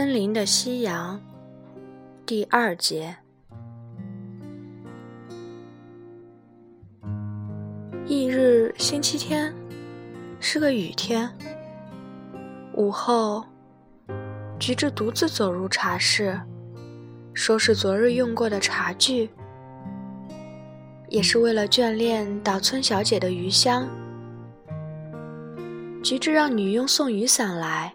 森林的夕阳，第二节。翌日星期天，是个雨天。午后，菊治独自走入茶室，收拾昨日用过的茶具，也是为了眷恋岛村小姐的余香。菊治让女佣送雨伞来。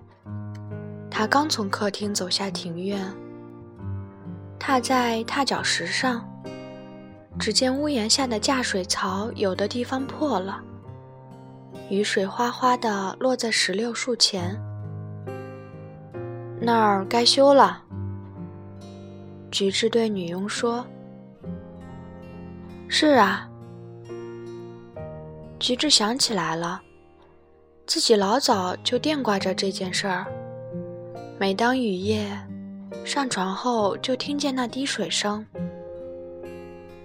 他刚从客厅走下庭院，踏在踏脚石上，只见屋檐下的架水槽有的地方破了，雨水哗哗的落在石榴树前。那儿该修了。菊治对女佣说：“是啊。”菊治想起来了。自己老早就惦挂着这件事儿。每当雨夜上床后，就听见那滴水声。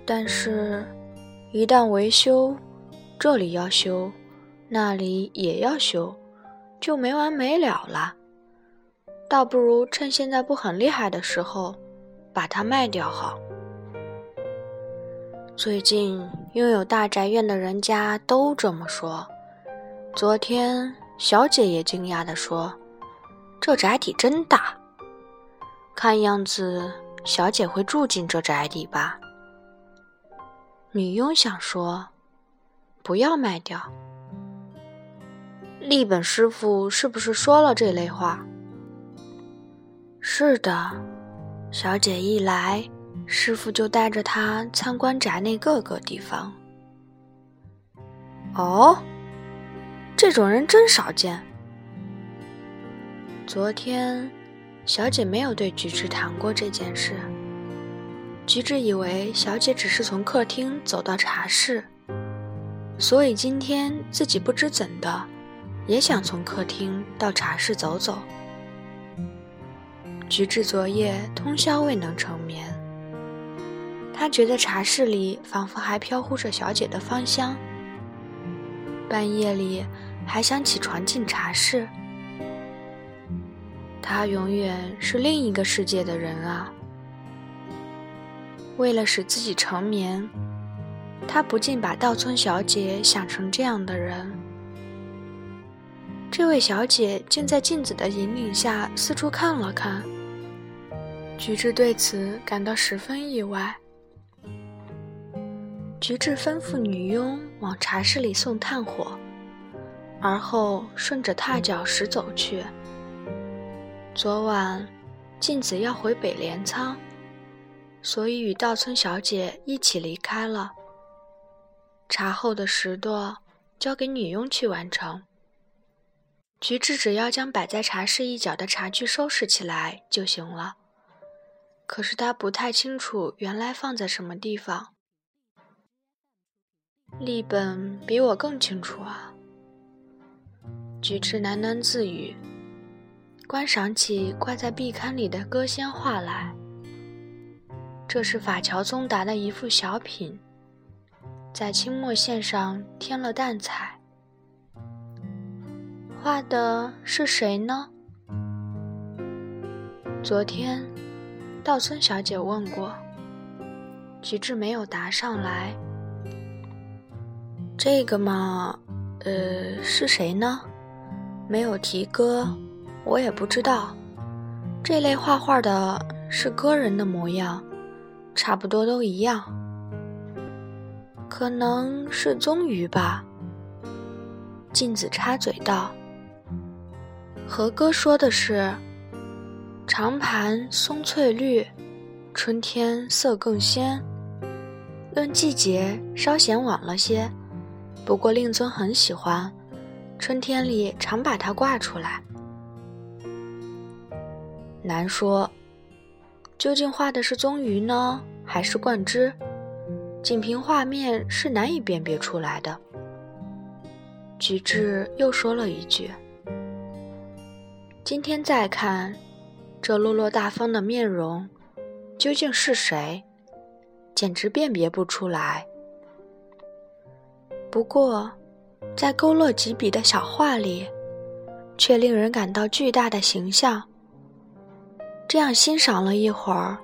但是，一旦维修，这里要修，那里也要修，就没完没了了。倒不如趁现在不很厉害的时候，把它卖掉好。最近拥有大宅院的人家都这么说。昨天，小姐也惊讶地说：“这宅邸真大，看样子小姐会住进这宅邸吧？”女佣想说：“不要卖掉。”立本师傅是不是说了这类话？是的，小姐一来，师傅就带着她参观宅内各个地方。哦。这种人真少见。昨天，小姐没有对菊治谈过这件事。菊治以为小姐只是从客厅走到茶室，所以今天自己不知怎的，也想从客厅到茶室走走。菊治昨夜通宵未能成眠，他觉得茶室里仿佛还飘忽着小姐的芳香。半夜里。还想起床进茶室，他永远是另一个世界的人啊！为了使自己成眠，他不禁把稻村小姐想成这样的人。这位小姐竟在镜子的引领下四处看了看，菊治对此感到十分意外。菊治吩咐女佣往茶室里送炭火。而后顺着踏脚石走去。昨晚，镜子要回北镰仓，所以与稻村小姐一起离开了。茶后的拾掇交给女佣去完成。菊治只要将摆在茶室一角的茶具收拾起来就行了。可是他不太清楚原来放在什么地方。立本比我更清楚啊。菊池喃喃自语，观赏起挂在壁龛里的歌仙画来。这是法乔宗达的一幅小品，在青墨线上添了淡彩。画的是谁呢？昨天，稻村小姐问过，菊治没有答上来。这个嘛，呃，是谁呢？没有提歌，我也不知道。这类画画的是歌人的模样，差不多都一样。可能是棕榈吧。镜子插嘴道：“和歌说的是，长盘松翠绿，春天色更鲜。论季节稍显晚了些，不过令尊很喜欢。”春天里常把它挂出来，难说，究竟画的是棕榈呢，还是冠枝？仅凭画面是难以辨别出来的。菊治又说了一句：“今天再看，这落落大方的面容，究竟是谁？简直辨别不出来。不过。”在勾勒几笔的小画里，却令人感到巨大的形象。这样欣赏了一会儿，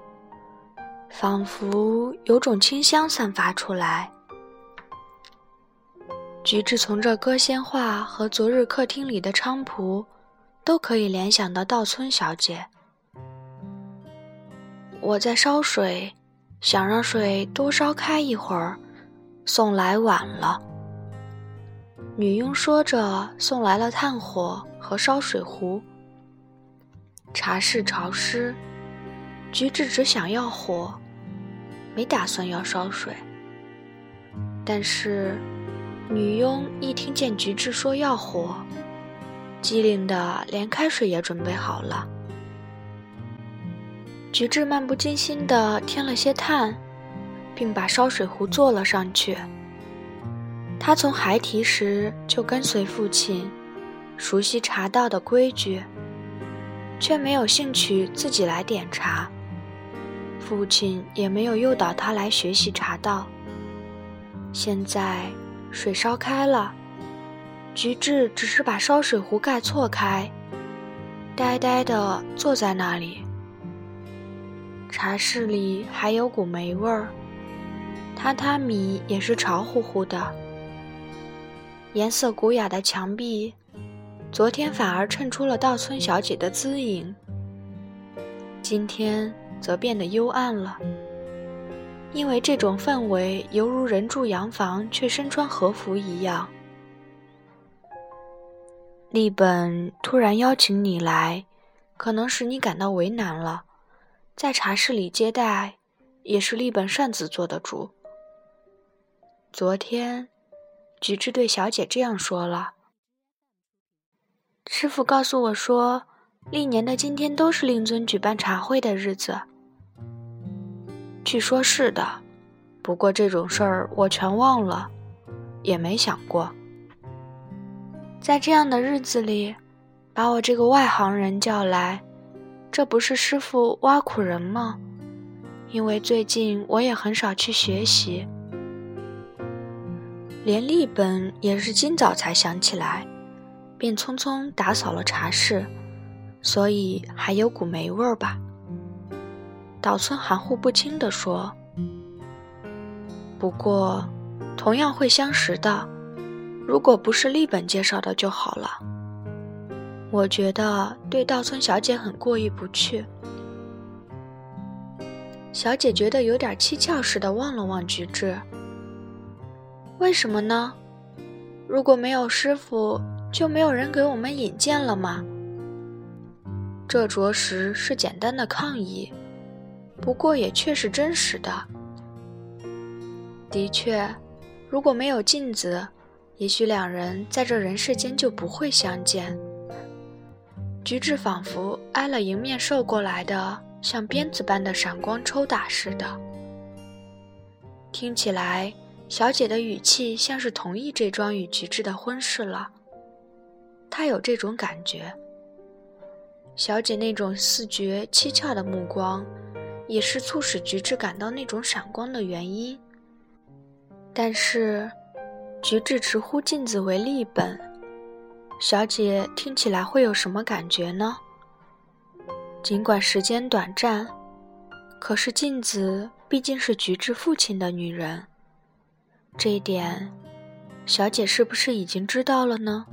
仿佛有种清香散发出来。菊治从这歌仙画和昨日客厅里的菖蒲，都可以联想到稻村小姐。我在烧水，想让水多烧开一会儿，送来晚了。女佣说着，送来了炭火和烧水壶。茶室潮湿，菊治只想要火，没打算要烧水。但是，女佣一听见菊治说要火，机灵的连开水也准备好了。菊治漫不经心地添了些炭，并把烧水壶坐了上去。他从孩提时就跟随父亲，熟悉茶道的规矩。却没有兴趣自己来点茶，父亲也没有诱导他来学习茶道。现在水烧开了，菊治只是把烧水壶盖错开，呆呆地坐在那里。茶室里还有股霉味儿，榻榻米也是潮乎乎的，颜色古雅的墙壁。昨天反而衬出了稻村小姐的姿影，今天则变得幽暗了。因为这种氛围犹如人住洋房却身穿和服一样。立本突然邀请你来，可能使你感到为难了。在茶室里接待，也是立本擅自做的主。昨天，菊治对小姐这样说了。师傅告诉我说，历年的今天都是令尊举办茶会的日子。据说是的，不过这种事儿我全忘了，也没想过。在这样的日子里，把我这个外行人叫来，这不是师傅挖苦人吗？因为最近我也很少去学习，连立本也是今早才想起来。便匆匆打扫了茶室，所以还有股霉味儿吧？岛村含糊不清地说。不过，同样会相识的，如果不是立本介绍的就好了。我觉得对稻村小姐很过意不去。小姐觉得有点蹊跷似的望了望菊治。为什么呢？如果没有师傅。就没有人给我们引荐了吗？这着实是简单的抗议，不过也确是真实的。的确，如果没有镜子，也许两人在这人世间就不会相见。菊治仿佛挨了迎面射过来的像鞭子般的闪光抽打似的，听起来，小姐的语气像是同意这桩与菊治的婚事了。他有这种感觉。小姐那种似觉蹊跷的目光，也是促使菊治感到那种闪光的原因。但是，菊治直呼镜子为立本，小姐听起来会有什么感觉呢？尽管时间短暂，可是镜子毕竟是菊治父亲的女人，这一点，小姐是不是已经知道了呢？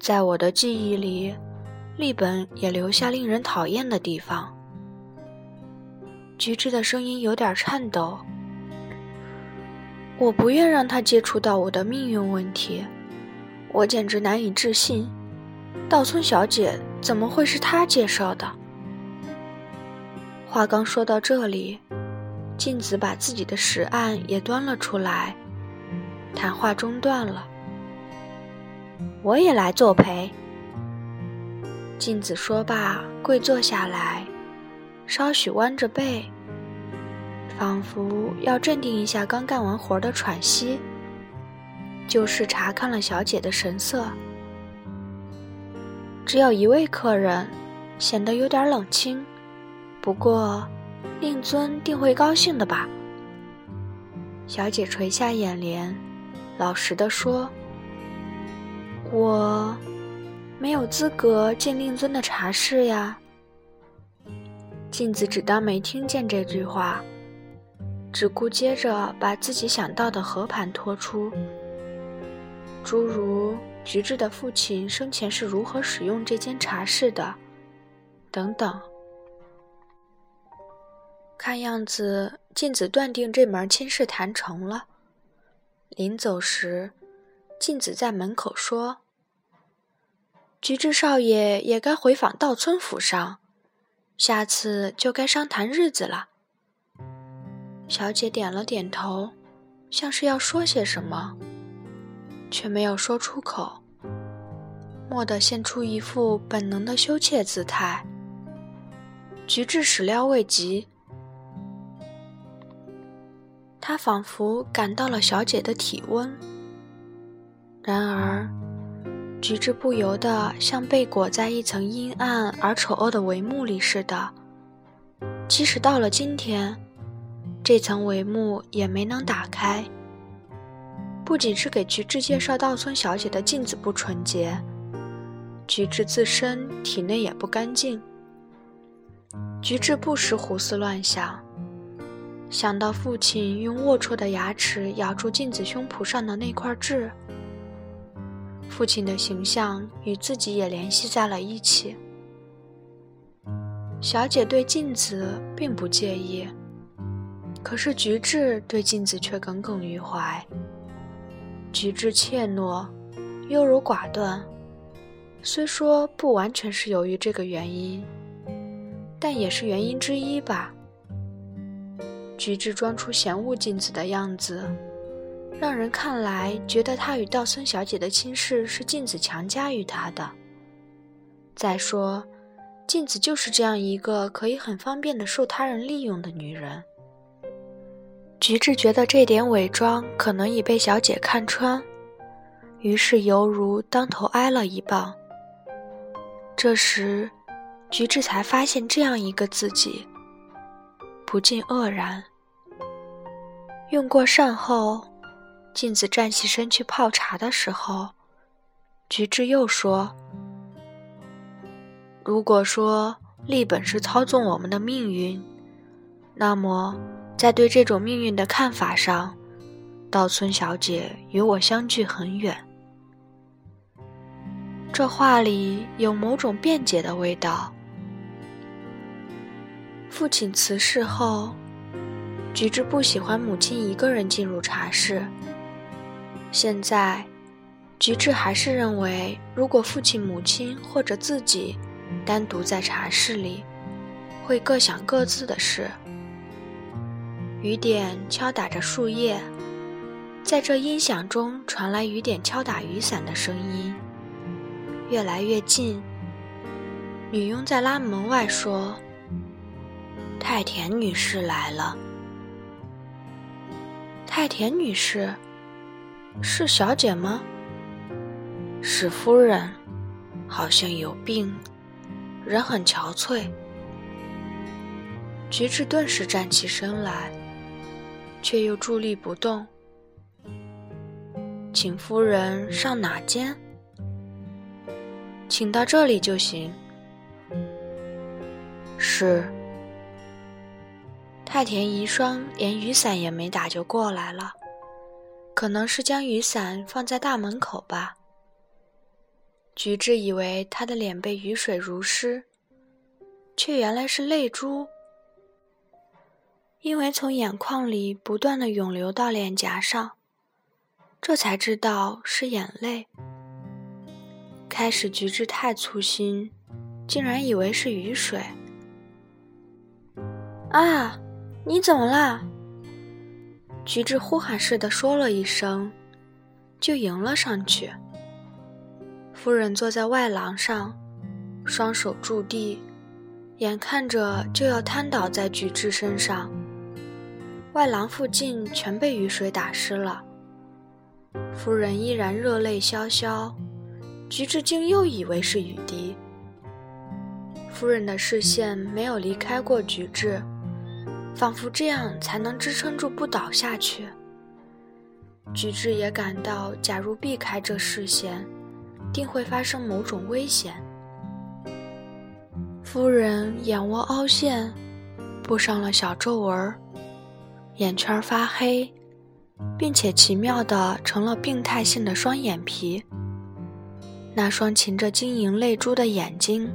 在我的记忆里，立本也留下令人讨厌的地方。菊治的声音有点颤抖。我不愿让他接触到我的命运问题，我简直难以置信，稻村小姐怎么会是他介绍的？话刚说到这里，镜子把自己的石案也端了出来，谈话中断了。我也来作陪。镜子说罢，跪坐下来，稍许弯着背，仿佛要镇定一下刚干完活的喘息。就是查看了小姐的神色，只有一位客人，显得有点冷清。不过，令尊定会高兴的吧？小姐垂下眼帘，老实的说。我，没有资格进令尊的茶室呀。镜子只当没听见这句话，只顾接着把自己想到的和盘托出，诸如菊治的父亲生前是如何使用这间茶室的，等等。看样子，镜子断定这门亲事谈成了。临走时，镜子在门口说：“菊治少爷也该回访稻村府上。”下次就该商谈日子了。小姐点了点头，像是要说些什么，却没有说出口，蓦地现出一副本能的羞怯姿态。菊治始料未及，他仿佛感到了小姐的体温，然而。菊治不由得像被裹在一层阴暗而丑恶的帷幕里似的。即使到了今天，这层帷幕也没能打开。不仅是给菊治介绍稻村小姐的镜子不纯洁，菊治自身体内也不干净。菊治不时胡思乱想，想到父亲用龌龊的牙齿咬住镜子胸脯上的那块痣。父亲的形象与自己也联系在了一起。小姐对镜子并不介意，可是菊治对镜子却耿耿于怀。菊治怯懦、优柔寡断，虽说不完全是由于这个原因，但也是原因之一吧。菊治装出嫌恶镜子的样子。让人看来觉得他与道森小姐的亲事是镜子强加于他的。再说，镜子就是这样一个可以很方便的受他人利用的女人。菊治觉得这点伪装可能已被小姐看穿，于是犹如当头挨了一棒。这时，菊治才发现这样一个自己，不禁愕然。用过膳后。镜子站起身去泡茶的时候，菊治又说：“如果说力本是操纵我们的命运，那么在对这种命运的看法上，稻村小姐与我相距很远。”这话里有某种辩解的味道。父亲辞世后，菊治不喜欢母亲一个人进入茶室。现在，菊治还是认为，如果父亲、母亲或者自己单独在茶室里，会各想各自的事。雨点敲打着树叶，在这音响中传来雨点敲打雨伞的声音，越来越近。女佣在拉门外说：“太田女士来了。”太田女士。是小姐吗？史夫人，好像有病，人很憔悴。菊治顿时站起身来，却又伫立不动。请夫人上哪间？请到这里就行。是。太田遗孀连雨伞也没打就过来了。可能是将雨伞放在大门口吧。菊治以为他的脸被雨水濡湿，却原来是泪珠，因为从眼眶里不断的涌流到脸颊上，这才知道是眼泪。开始菊治太粗心，竟然以为是雨水。啊，你怎么啦？菊治呼喊似的说了一声，就迎了上去。夫人坐在外廊上，双手驻地，眼看着就要瘫倒在菊治身上。外廊附近全被雨水打湿了，夫人依然热泪潇潇。菊治竟又以为是雨滴。夫人的视线没有离开过菊治。仿佛这样才能支撑住不倒下去。菊治也感到，假如避开这视线，定会发生某种危险。夫人眼窝凹陷，布上了小皱纹，眼圈发黑，并且奇妙的成了病态性的双眼皮。那双噙着晶莹泪珠的眼睛，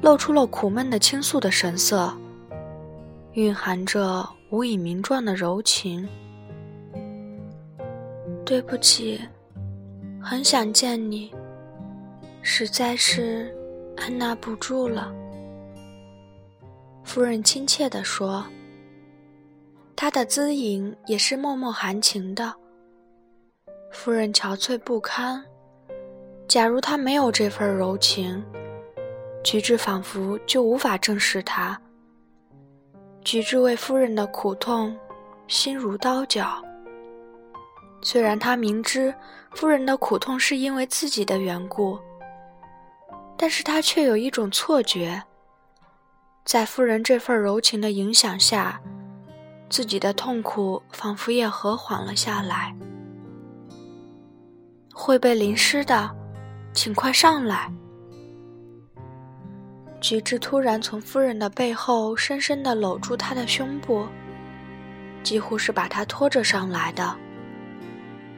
露出了苦闷的倾诉的神色，蕴含着无以名状的柔情。对不起，很想见你，实在是按捺不住了。夫人亲切地说，她的姿影也是脉脉含情的。夫人憔悴不堪。假如他没有这份柔情，菊治仿佛就无法正视他。菊治为夫人的苦痛，心如刀绞。虽然他明知夫人的苦痛是因为自己的缘故，但是他却有一种错觉，在夫人这份柔情的影响下，自己的痛苦仿佛也和缓了下来。会被淋湿的。请快上来！菊治突然从夫人的背后深深地搂住她的胸部，几乎是把她拖着上来的。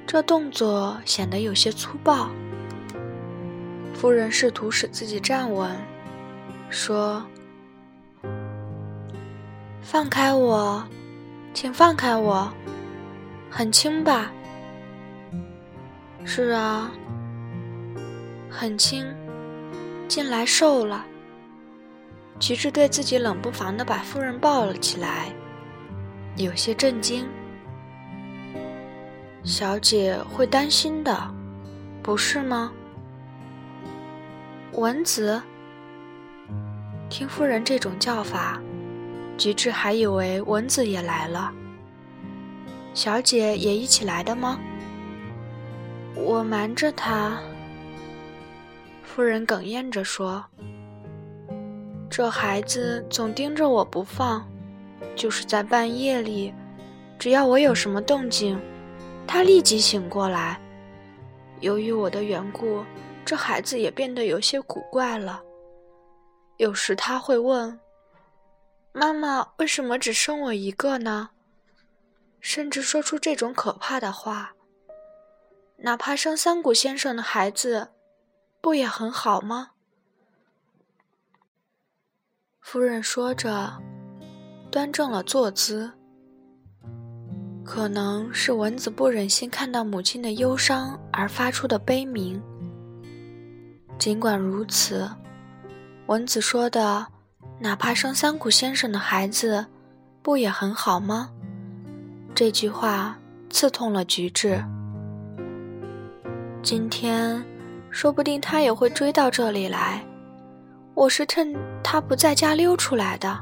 这动作显得有些粗暴。夫人试图使自己站稳，说：“放开我，请放开我，很轻吧？”“是啊。”很轻，近来瘦了。菊治对自己冷不防的把夫人抱了起来，有些震惊。小姐会担心的，不是吗？蚊子。听夫人这种叫法，菊治还以为蚊子也来了。小姐也一起来的吗？我瞒着她。夫人哽咽着说：“这孩子总盯着我不放，就是在半夜里，只要我有什么动静，他立即醒过来。由于我的缘故，这孩子也变得有些古怪了。有时他会问：‘妈妈，为什么只生我一个呢？’甚至说出这种可怕的话：‘哪怕生三谷先生的孩子。’”不也很好吗？夫人说着，端正了坐姿。可能是蚊子不忍心看到母亲的忧伤而发出的悲鸣。尽管如此，蚊子说的“哪怕生三谷先生的孩子，不也很好吗？”这句话刺痛了菊治。今天。说不定他也会追到这里来。我是趁他不在家溜出来的。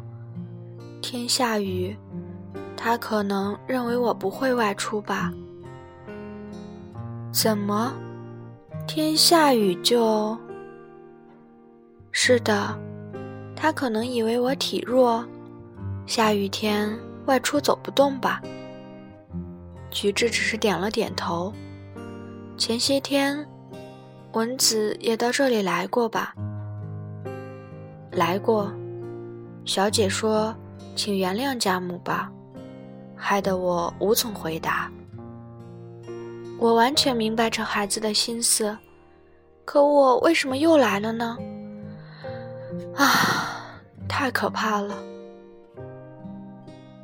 天下雨，他可能认为我不会外出吧？怎么？天下雨就？是的，他可能以为我体弱，下雨天外出走不动吧？菊治只是点了点头。前些天。蚊子也到这里来过吧？来过，小姐说：“请原谅家母吧。”害得我无从回答。我完全明白这孩子的心思，可我为什么又来了呢？啊，太可怕了！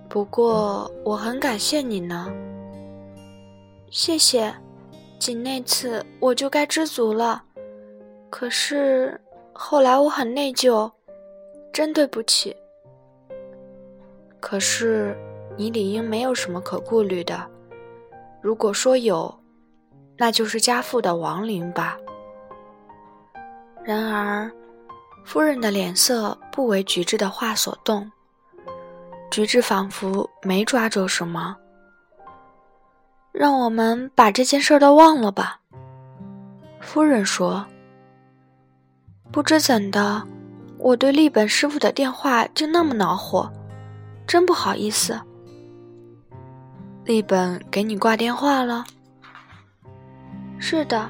不过我很感谢你呢。谢谢。仅那次我就该知足了，可是后来我很内疚，真对不起。可是你理应没有什么可顾虑的，如果说有，那就是家父的亡灵吧。然而，夫人的脸色不为菊治的话所动，菊治仿佛没抓住什么。让我们把这件事都忘了吧。”夫人说。“不知怎的，我对立本师傅的电话就那么恼火，真不好意思。”立本给你挂电话了？是的，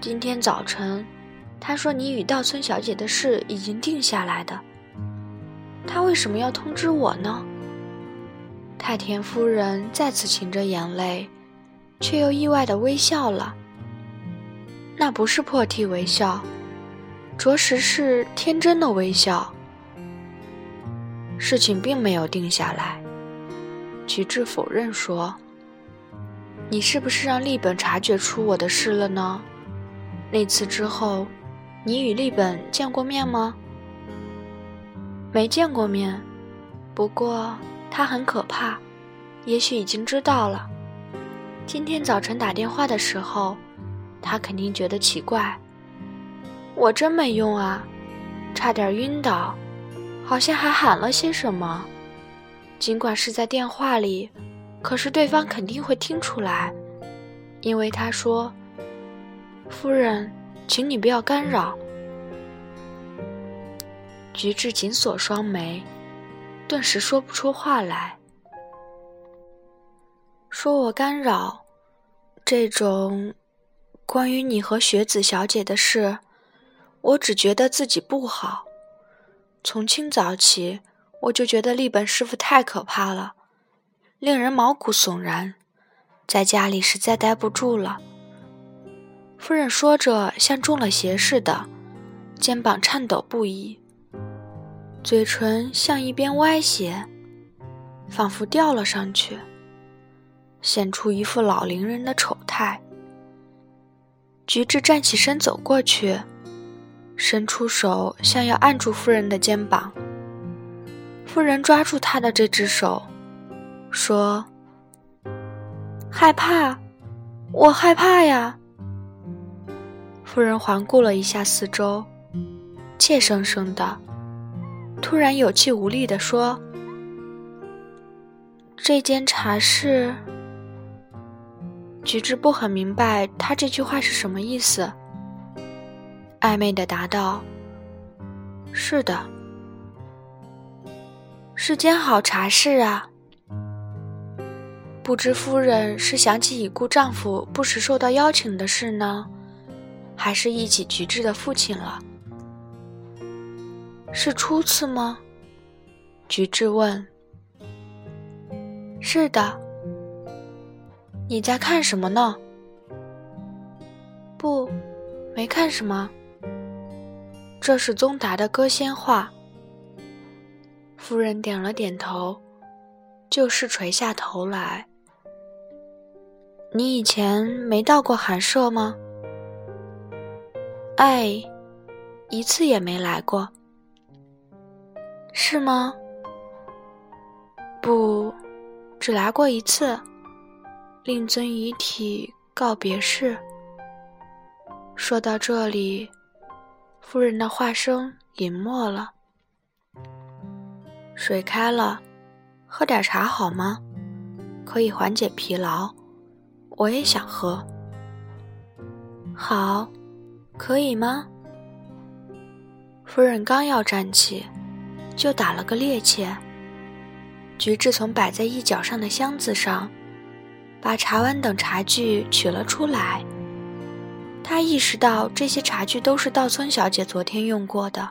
今天早晨，他说你与稻村小姐的事已经定下来的。他为什么要通知我呢？太田夫人再次噙着眼泪，却又意外的微笑了。那不是破涕为笑，着实是天真的微笑。事情并没有定下来，菊治否认说：“你是不是让立本察觉出我的事了呢？那次之后，你与立本见过面吗？”没见过面，不过他很可怕，也许已经知道了。今天早晨打电话的时候，他肯定觉得奇怪。我真没用啊，差点晕倒，好像还喊了些什么。尽管是在电话里，可是对方肯定会听出来，因为他说：“夫人，请你不要干扰。”菊治紧锁双眉，顿时说不出话来。说我干扰，这种关于你和雪子小姐的事，我只觉得自己不好。从清早起，我就觉得立本师傅太可怕了，令人毛骨悚然，在家里实在待不住了。夫人说着，像中了邪似的，肩膀颤抖不已。嘴唇向一边歪斜，仿佛掉了上去，显出一副老龄人的丑态。菊治站起身走过去，伸出手像要按住夫人的肩膀。夫人抓住他的这只手，说：“害怕，我害怕呀。”夫人环顾了一下四周，怯生生的。突然有气无力地说：“这间茶室。”菊治不很明白他这句话是什么意思，暧昧的答道：“是的，是间好茶室啊。”不知夫人是想起已故丈夫不时受到邀请的事呢，还是忆起菊治的父亲了？是初次吗？菊治问。是的。你在看什么呢？不，没看什么。这是宗达的歌仙画。夫人点了点头，就是垂下头来。你以前没到过寒舍吗？哎，一次也没来过。是吗？不，只来过一次，令尊遗体告别式。说到这里，夫人的话声隐没了。水开了，喝点茶好吗？可以缓解疲劳。我也想喝。好，可以吗？夫人刚要站起。就打了个趔趄。菊治从摆在一角上的箱子上，把茶碗等茶具取了出来。他意识到这些茶具都是稻村小姐昨天用过的，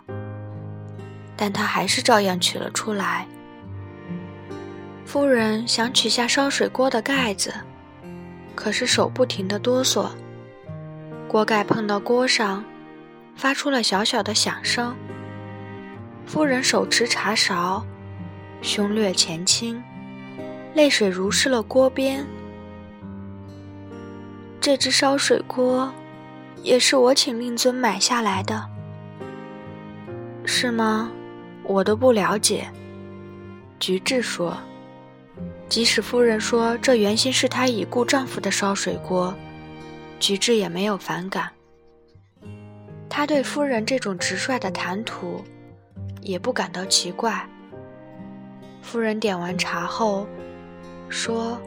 但他还是照样取了出来。夫人想取下烧水锅的盖子，可是手不停地哆嗦，锅盖碰到锅上，发出了小小的响声。夫人手持茶勺，胸略前倾，泪水如湿了锅边。这只烧水锅，也是我请令尊买下来的，是吗？我都不了解。菊治说：“即使夫人说这原先是她已故丈夫的烧水锅，菊治也没有反感。他对夫人这种直率的谈吐。”也不感到奇怪。夫人点完茶后，说：“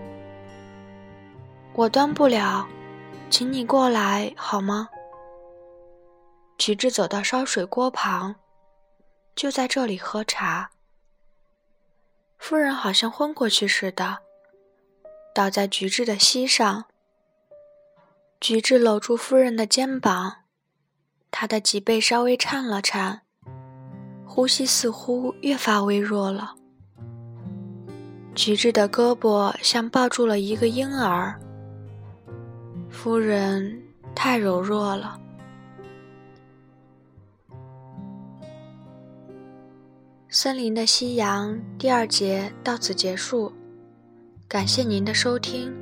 我端不了，请你过来好吗？”菊治走到烧水锅旁，就在这里喝茶。夫人好像昏过去似的，倒在菊治的膝上。菊治搂住夫人的肩膀，他的脊背稍微颤了颤，呼吸似乎越发微弱了。菊治的胳膊像抱住了一个婴儿。夫人太柔弱了。森林的夕阳第二节到此结束，感谢您的收听。